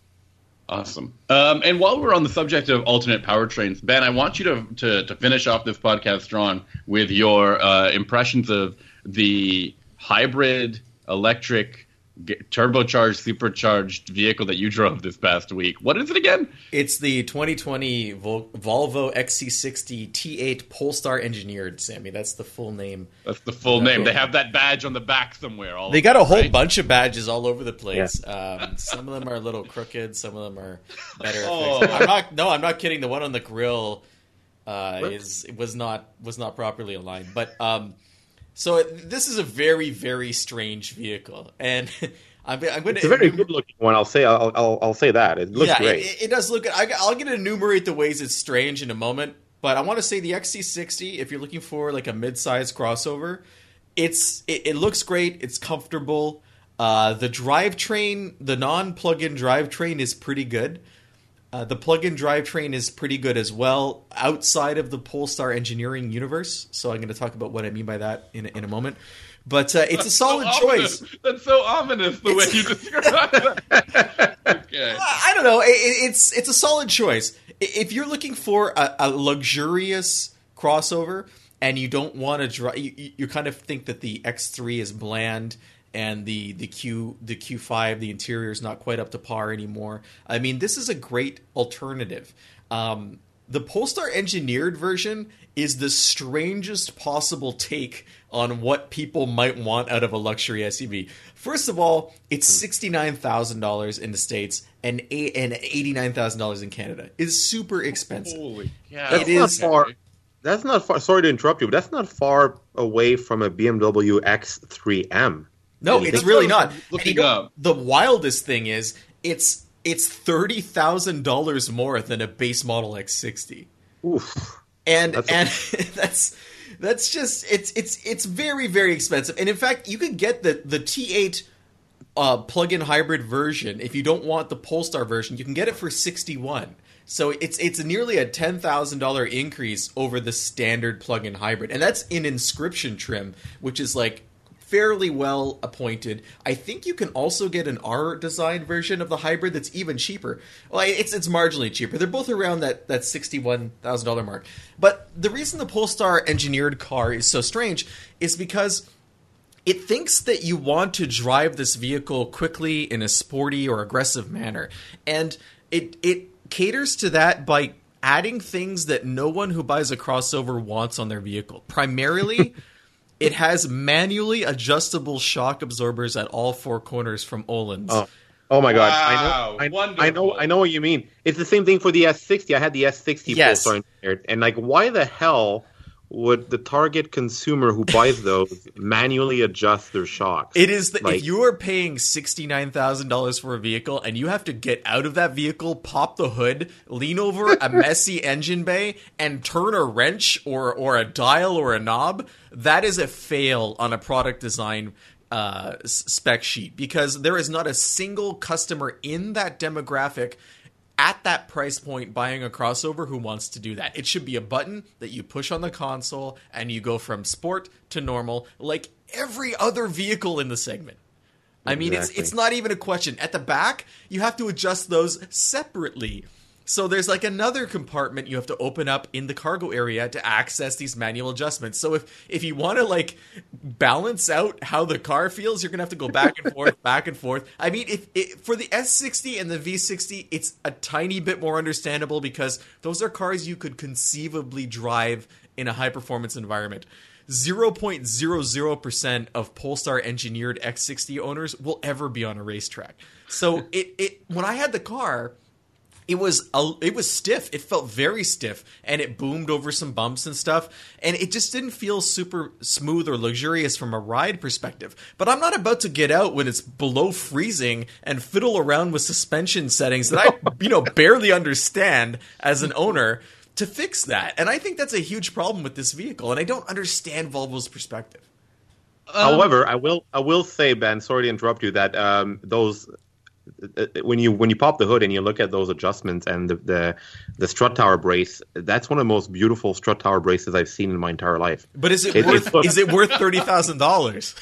Awesome. Um, and while we're on the subject of alternate powertrains, Ben, I want you to to, to finish off this podcast strong with your uh, impressions of the hybrid electric turbocharged, supercharged vehicle that you drove this past week. What is it again? It's the 2020 Vol- Volvo XC60 T8 Polestar engineered. Sammy, that's the full name. That's the full name. They have that badge on the back somewhere. they got a whole right? bunch of badges all over the place. Yeah. Um, some of them are a little crooked. Some of them are better. oh. I'm not. No, I'm not kidding. The one on the grill uh, is was not was not properly aligned. But um, so this is a very very strange vehicle, and I'm, I'm going to. It's a very good looking one. I'll say. I'll, I'll, I'll say that it looks yeah, great. It, it does look. I, I'll get to enumerate the ways it's strange in a moment. But I want to say the XC60, if you're looking for like a mid-size crossover, it's it, it looks great. It's comfortable. Uh, the drivetrain, the non-plug-in drivetrain, is pretty good. Uh, the plug-in drivetrain is pretty good as well outside of the Polestar engineering universe. So I'm going to talk about what I mean by that in in a moment. But uh, it's That's a solid so choice. That's so ominous the it's, way you describe it. okay. I don't know. It, it's it's a solid choice. If you're looking for a, a luxurious crossover and you don't want to drive, you, you kind of think that the X3 is bland and the the Q the Q5 the interior is not quite up to par anymore. I mean, this is a great alternative. Um, the Polestar engineered version is the strangest possible take on what people might want out of a luxury SUV. First of all, it's sixty nine thousand dollars in the states and eight, and eighty nine thousand dollars in Canada. It's super expensive. Holy cow! That's it not is, far. That's not far. Sorry to interrupt you, but that's not far away from a BMW X3M. No, it's really not. Looking up, the wildest thing is it's it's thirty thousand dollars more than a base model X60. Oof. And that's and a- that's that's just it's it's it's very very expensive. And in fact, you could get the the T8 uh, plug-in hybrid version if you don't want the Polestar version. You can get it for sixty one. So it's it's nearly a ten thousand dollar increase over the standard plug-in hybrid, and that's in inscription trim, which is like fairly well appointed. I think you can also get an R design version of the hybrid that's even cheaper. Well, it's it's marginally cheaper. They're both around that that sixty one thousand dollar mark. But the reason the Polestar engineered car is so strange is because it thinks that you want to drive this vehicle quickly in a sporty or aggressive manner, and it it caters to that by adding things that no one who buys a crossover wants on their vehicle. Primarily. It has manually adjustable shock absorbers at all four corners from Öhlins. Oh. Oh my god! Wow, I know, I, I, know, I know what you mean. It's the same thing for the S60. I had the S60 yes. Polestar and like, why the hell would the target consumer who buys those manually adjust their shocks? It is the, like, if you are paying sixty nine thousand dollars for a vehicle and you have to get out of that vehicle, pop the hood, lean over a messy engine bay, and turn a wrench or or a dial or a knob, that is a fail on a product design uh, spec sheet because there is not a single customer in that demographic at that price point buying a crossover who wants to do that. It should be a button that you push on the console and you go from sport to normal like every other vehicle in the segment. I mean, it's it's not even a question. At the back, you have to adjust those separately. So there's like another compartment you have to open up in the cargo area to access these manual adjustments. So if if you want to like balance out how the car feels, you're gonna have to go back and forth, back and forth. I mean, if for the S60 and the V60, it's a tiny bit more understandable because those are cars you could conceivably drive in a high performance environment. 0.00% of Polestar engineered X60 owners will ever be on a racetrack. So it it when I had the car it was a, it was stiff. It felt very stiff, and it boomed over some bumps and stuff, and it just didn't feel super smooth or luxurious from a ride perspective. But I'm not about to get out when it's below freezing and fiddle around with suspension settings that I you know barely understand as an owner to fix that. And I think that's a huge problem with this vehicle, and I don't understand Volvo's perspective. Um, However, I will I will say, Ben, sorry to interrupt you, that um, those when you when you pop the hood and you look at those adjustments and the, the, the strut tower brace, that's one of the most beautiful strut tower braces I've seen in my entire life. But is it, it worth is it worth thirty thousand dollars?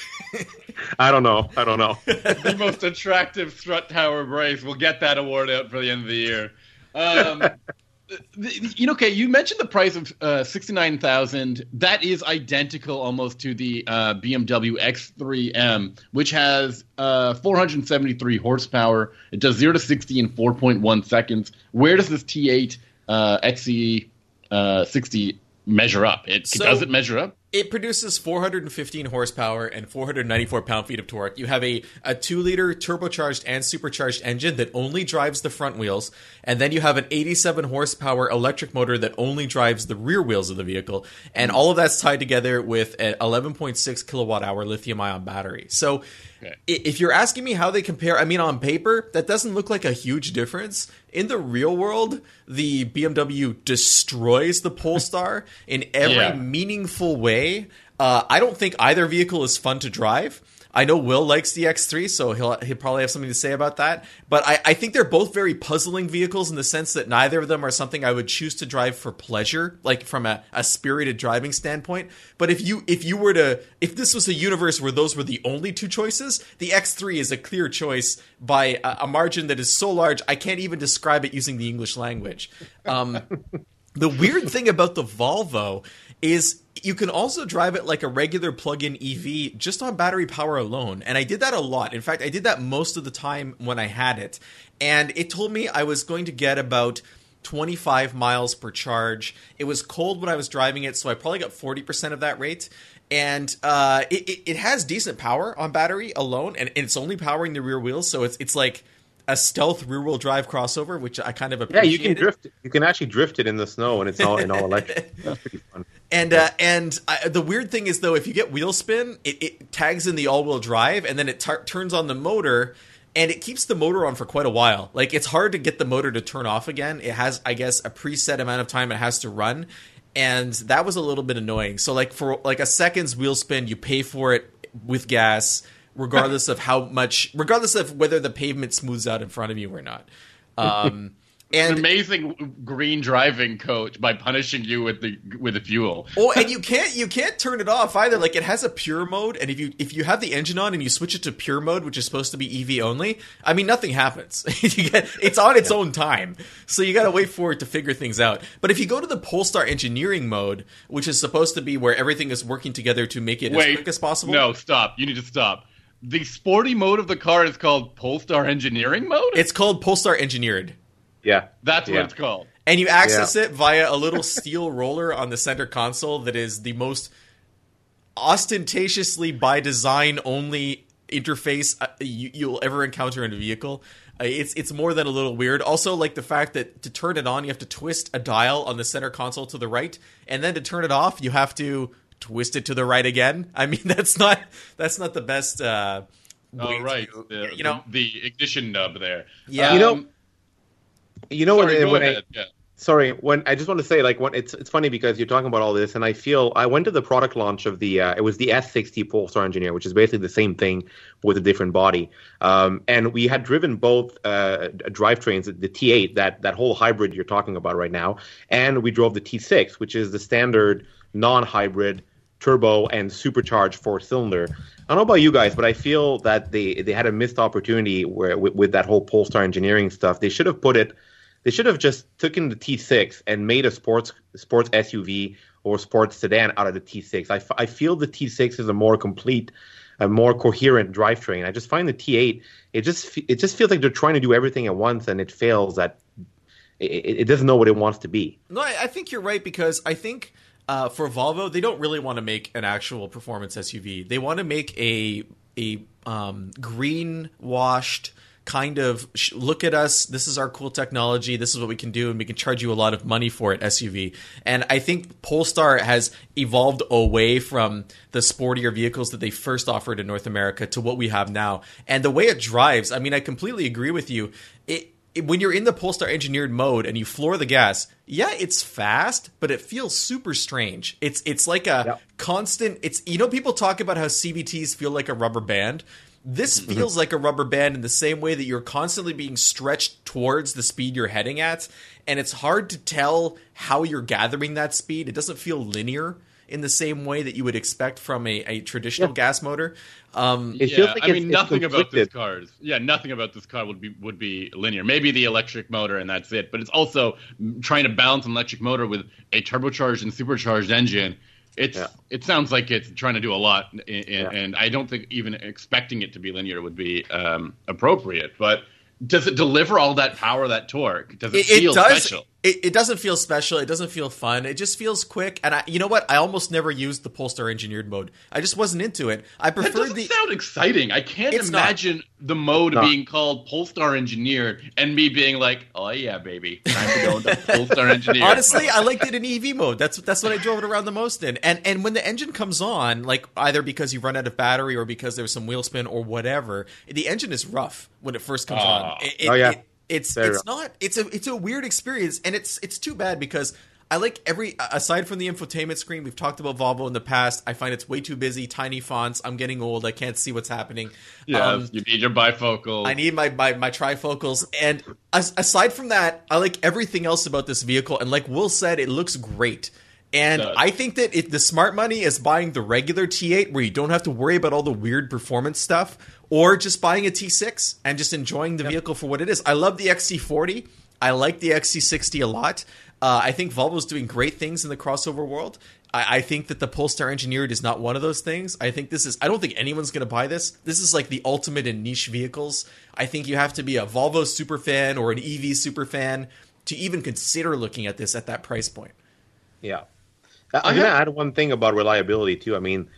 I don't know. I don't know. the most attractive strut tower brace. We'll get that award out for the end of the year. Um, you know, okay, you mentioned the price of uh, sixty nine thousand. That is identical almost to the uh, BMW X3M, which has uh, four hundred seventy three horsepower. It does zero to sixty in four point one seconds. Where does this T8 uh, XE uh, sixty measure up? It so, does it measure up? It produces 415 horsepower and 494 pound feet of torque. You have a, a 2 liter turbocharged and supercharged engine that only drives the front wheels. And then you have an 87 horsepower electric motor that only drives the rear wheels of the vehicle. And all of that's tied together with an 11.6 kilowatt hour lithium ion battery. So Okay. if you're asking me how they compare, I mean, on paper, that doesn't look like a huge difference. In the real world, the BMW destroys the Polestar in every Yeah. meaningful way. Uh, I don't think either vehicle is fun to drive. I know Will likes the X3, so he'll he'll probably have something to say about that. But I, I think they're both very puzzling vehicles in the sense that neither of them are something I would choose to drive for pleasure, like from a, a spirited driving standpoint. But if you if you were to if this was a universe where those were the only two choices, the X3 is a clear choice by a, a margin that is so large I can't even describe it using the English language. Um, the weird thing about the Volvo is you can also drive it like a regular plug-in EV just on battery power alone. And I did that a lot. In fact, I did that most of the time when I had it. And it told me I was going to get about 25 miles per charge. It was cold when I was driving it, so I probably got 40% of that rate. And uh, it, it, it has decent power on battery alone, and, and it's only powering the rear wheels, so it's it's like a stealth rear wheel drive crossover, which I kind of Yeah, you can drift. You can actually drift it in the snow, and it's all in all electric. That's pretty fun. And uh, and I, the weird thing is though, if you get wheel spin, it, it tags in the all wheel drive, and then it tar- turns on the motor, and it keeps the motor on for quite a while. Like it's hard to get the motor to turn off again. It has, I guess, a preset amount of time it has to run, and that was a little bit annoying. So like for like a second's wheel spin, you pay for it with gas, regardless of how much, regardless of whether the pavement smooths out in front of you or not. Um, An and amazing green driving coach by punishing you with the with the fuel. Oh, and you can't you can't turn it off either. Like it has a pure mode, and if you if you have the engine on and you switch it to pure mode, which is supposed to be EV only, I mean nothing happens. you get it's on its own time, so you got to wait for it to figure things out. But if you go to the Polestar engineering mode, which is supposed to be where everything is working together to make it as quick as possible, No, stop. You need to stop. The sporty mode of the car is called Polestar Engineering Mode. it's called Polestar engineered. Yeah, That's yeah. what it's called. and you access it via a little steel roller on the center console that is the most ostentatiously by design only interface uh, you, you'll ever encounter in a vehicle. Uh, it's it's more than a little weird. Also, like the fact that to turn it on, you have to twist a dial on the center console to the right, and then to turn it off, you have to twist it to the right again. I mean, that's not that's not the best. Uh, way Oh, to- right. The, you know, the, the ignition nub there. Yeah. You know, Um, You know sorry, when, when I. Yeah. sorry when I just want to say like when it's it's funny because you're talking about all this and I feel I went to the product launch of the uh, it was the S60 Polestar Engineer which is basically the same thing with a different body um, and we had driven both uh, drivetrains the T8 that that whole hybrid you're talking about right now and we drove the T6 which is the standard non-hybrid turbo and supercharged four cylinder. I don't know about you guys, but I feel that they they had a missed opportunity where with, with that whole Polestar engineering stuff. They should have put it. They should have just taken the T6 and made a sports sports SUV or sports sedan out of the T6. I, f- I feel the T6 is a more complete, a more coherent drivetrain. I just find the T8 it just it just feels like they're trying to do everything at once and it fails at it, it doesn't know what it wants to be. No, I, I think you're right because I think uh, for Volvo they don't really want to make an actual performance SUV. They want to make a a um, green washed kind of sh- look at us. This is our cool technology. This is what we can do, and we can charge you a lot of money for it. SUV, and I think Polestar has evolved away from the sportier vehicles that they first offered in North America to what we have now. And the way it drives, I mean, I completely agree with you. It when you're in the Polestar engineered mode and you floor the gas, yeah, it's fast, but it feels super strange. It's it's like a Yep. constant. It's you know people talk about how CVTs feel like a rubber band. This Mm-hmm. feels like a rubber band in the same way that you're constantly being stretched towards the speed you're heading at, and it's hard to tell how you're gathering that speed. It doesn't feel linear in the same way that you would expect from a, a traditional Yeah. got motor. Um, It yeah, feels like I mean, it's nothing about this car. is- Yeah, nothing about this car would be would be linear. Maybe the electric motor, and that's it. But it's also trying to balance an electric motor with a turbocharged and supercharged engine. It's Yeah. it sounds like it's trying to do a lot, and, Yeah. and I don't think even expecting it to be linear would be um, appropriate. But does it deliver all that power, that torque? Does it, it, it feel does special? It, it doesn't feel special. It doesn't feel fun. It just feels quick. And I, you know what? I almost never used the Polestar engineered mode. I just wasn't into it. I That preferred doesn't the. sound exciting. I can't It's not. imagine the mode No. being called Polestar Engineered and me being like, "Oh yeah, baby, time to go into Polestar Engineered." Honestly, I liked it in EV mode. That's that's what I drove it around the most in. And and when the engine comes on, like either because you run out of battery or because there's some wheel spin or whatever, the engine is rough when it first comes Ah. on. It- it- Oh, yeah. it- it's Very it's not it's a it's a weird experience and it's it's too bad because I like every aside from the infotainment screen. We've talked about Volvo in the past. I find it's way too busy, tiny fonts. I'm getting old. I can't see what's happening. yes, Um, you need your bifocal. I need my, my my trifocals, and as, aside from that, I like everything else about this vehicle. And like Will said, it looks great. And. I think that if the smart money is buying the regular T8, where you don't have to worry about all the weird performance stuff, or just buying a T6 and just enjoying the vehicle for what it is. I love the XC40. I like the XC60 a lot. Uh, I think Volvo's doing great things in the crossover world. I, I think that the Polestar Engineered is not one of those things. I think this is. I don't think anyone's going to buy this. This is like the ultimate in niche vehicles. I think you have to be a Volvo super fan or an EV super fan to even consider looking at this at that price point. Yeah. I'm gonna add one thing about reliability too. I mean,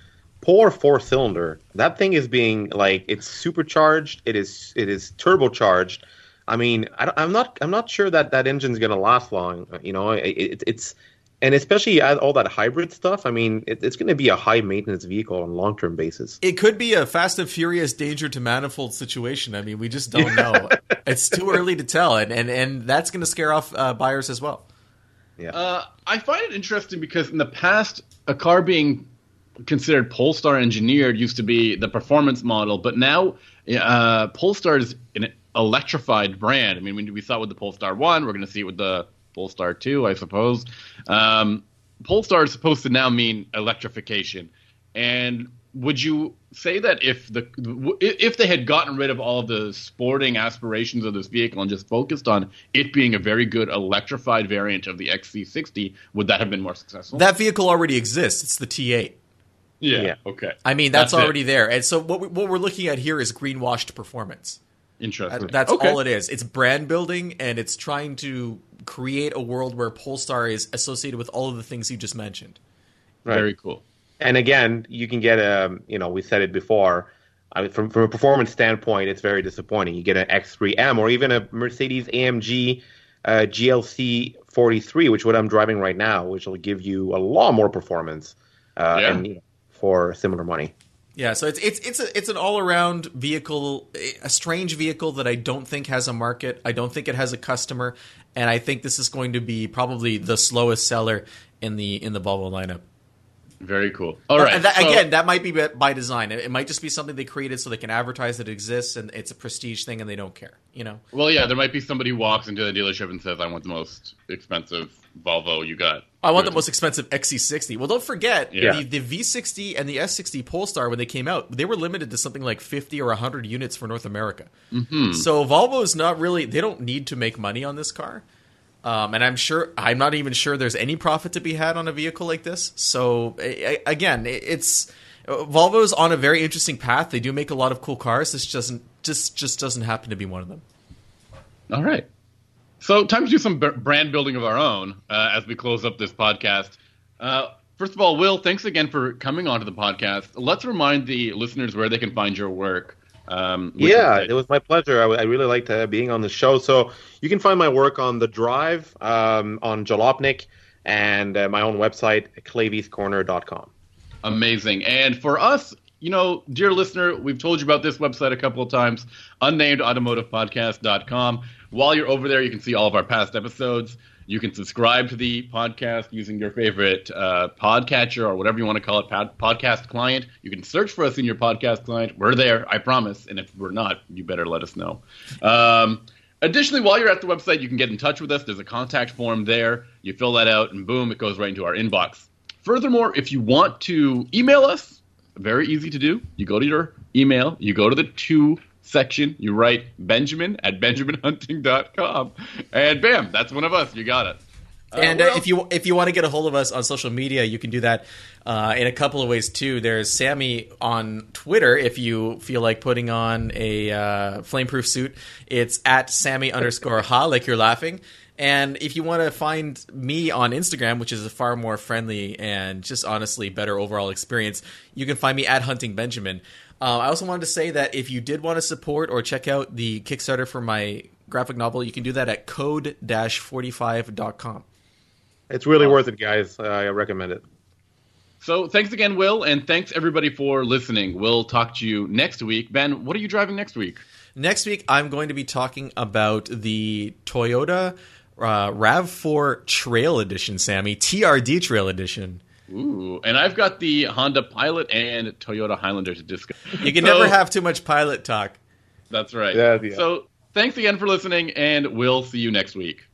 poor four cylinder. That thing is being like it's supercharged. It is it is turbocharged. I mean, I, don't- I'm not I'm not sure that that engine's gonna last long. You know, it, it, it's and especially add all that hybrid stuff. I mean, it, it's gonna be a high maintenance vehicle on a long term basis. It could be a Fast and Furious danger to manifold situation. I mean, we just don't know. it's too early to tell, and and, and that's going to scare off uh, buyers as well. Yeah. Uh, I find it interesting because in the past, a car being considered Polestar engineered used to be the performance model, but now uh, Polestar is an electrified brand. I mean, we, we saw it with the Polestar 1, we're going to see it with the Polestar 2, I suppose. Um, Polestar is supposed to now mean electrification. And would you say that if the if they had gotten rid of all of the sporting aspirations of this vehicle and just focused on it being a very good electrified variant of the XC60, would that have been more successful? That vehicle already exists. It's the T8. Yeah, Yeah. Okay. I mean, that's, That's it. already there. And so what we, what we're looking at here is greenwashed performance. Interesting. That's okay. all it is. It's brand building, and it's trying to create a world where Polestar is associated with all of the things you just mentioned. Right. Very cool. and again, you can get a, you know, we said it before. I mean, from from a performance standpoint, it's very disappointing. You get an X3M or even a Mercedes AMG uh, GLC 43, which is what I'm driving right now, which will give you a lot more performance, uh, Yeah. and you know, for similar money. Yeah, so it's it's it's a, it's an all around vehicle, a strange vehicle that I don't think has a market. I don't think it has a customer, and I think this is going to be probably the slowest seller in the in the Volvo lineup. Very cool. All right. And that, so- again, that might be by design. It, it might just be something they created so they can advertise that it exists and it's a prestige thing, and they don't care. You know. well, yeah, there might be somebody who walks into the dealership and says, "I want the most expensive Volvo you got." I want the most expensive XC60. Well, don't forget Yeah. the, the V60 and the S60 Polestar when they came out, they were limited to something like 50 or 100 units for North America. Mm-hmm. So Volvo's not really they don't need to make money on this car. Um, and I'm sure I'm not even sure there's any profit to be had on a vehicle like this. So again, it's Volvo's on a very interesting path. They do make a lot of cool cars. This doesn't just just doesn't happen to be one of them. All right. So, time to do some brand building of our own uh, as we close up this podcast. Uh, first of all, Will, thanks again for coming onto the podcast. Let's remind the listeners where they can find your work. Um, Yeah, it was my pleasure. I, I really liked uh, being on the show. So you can find my work on the Drive, um, on Jalopnik, and uh, my own website, clavyscorner.com. Amazing. And for us, you know, dear listener, we've told you about this website a couple of times, unnamedautomotivepodcast.com. While you're over there, you can see all of our past episodes. You can subscribe to the podcast using your favorite uh, podcatcher or whatever you want to call it, pod- podcast client. You can search for us in your podcast client. We're there, I promise. And if we're not, you better let us know. Um, Additionally, while you're at the website, you can get in touch with us. There's a contact form there. You fill that out, and boom, it goes right into our inbox. Furthermore, if you want to email us, very easy to do. You go to your email, you go to the to section, you write Benjamin at benjaminhunting.com, and bam, that's one of us. You got it. Uh, and uh, if you if you want to get a hold of us on social media, you can do that uh, in a couple of ways too. There's Sammy on Twitter. If you feel like putting on a uh, flameproof suit, it's at Sammy underscore ha, like you're laughing. And if you want to find me on Instagram, which is a far more friendly and just honestly better overall experience, you can find me at Hunting Benjamin. Uh, I also wanted to say that if you did want to support or check out the Kickstarter for my graphic novel, you can do that at code-45.com. It's really worth it, guys. Uh, I recommend it. So thanks again, Will, and thanks everybody for listening. We'll talk to you next week. Ben, what are you driving next week? Next week, I'm going to be talking about the Toyota uh, RAV4 Trail Edition, Sammy. TRD Trail Edition. Ooh, and I've got the Honda Pilot and Toyota Highlander to discuss. You can so, never have too much pilot talk. That's right. Yeah, yeah. So thanks again for listening, and we'll see you next week.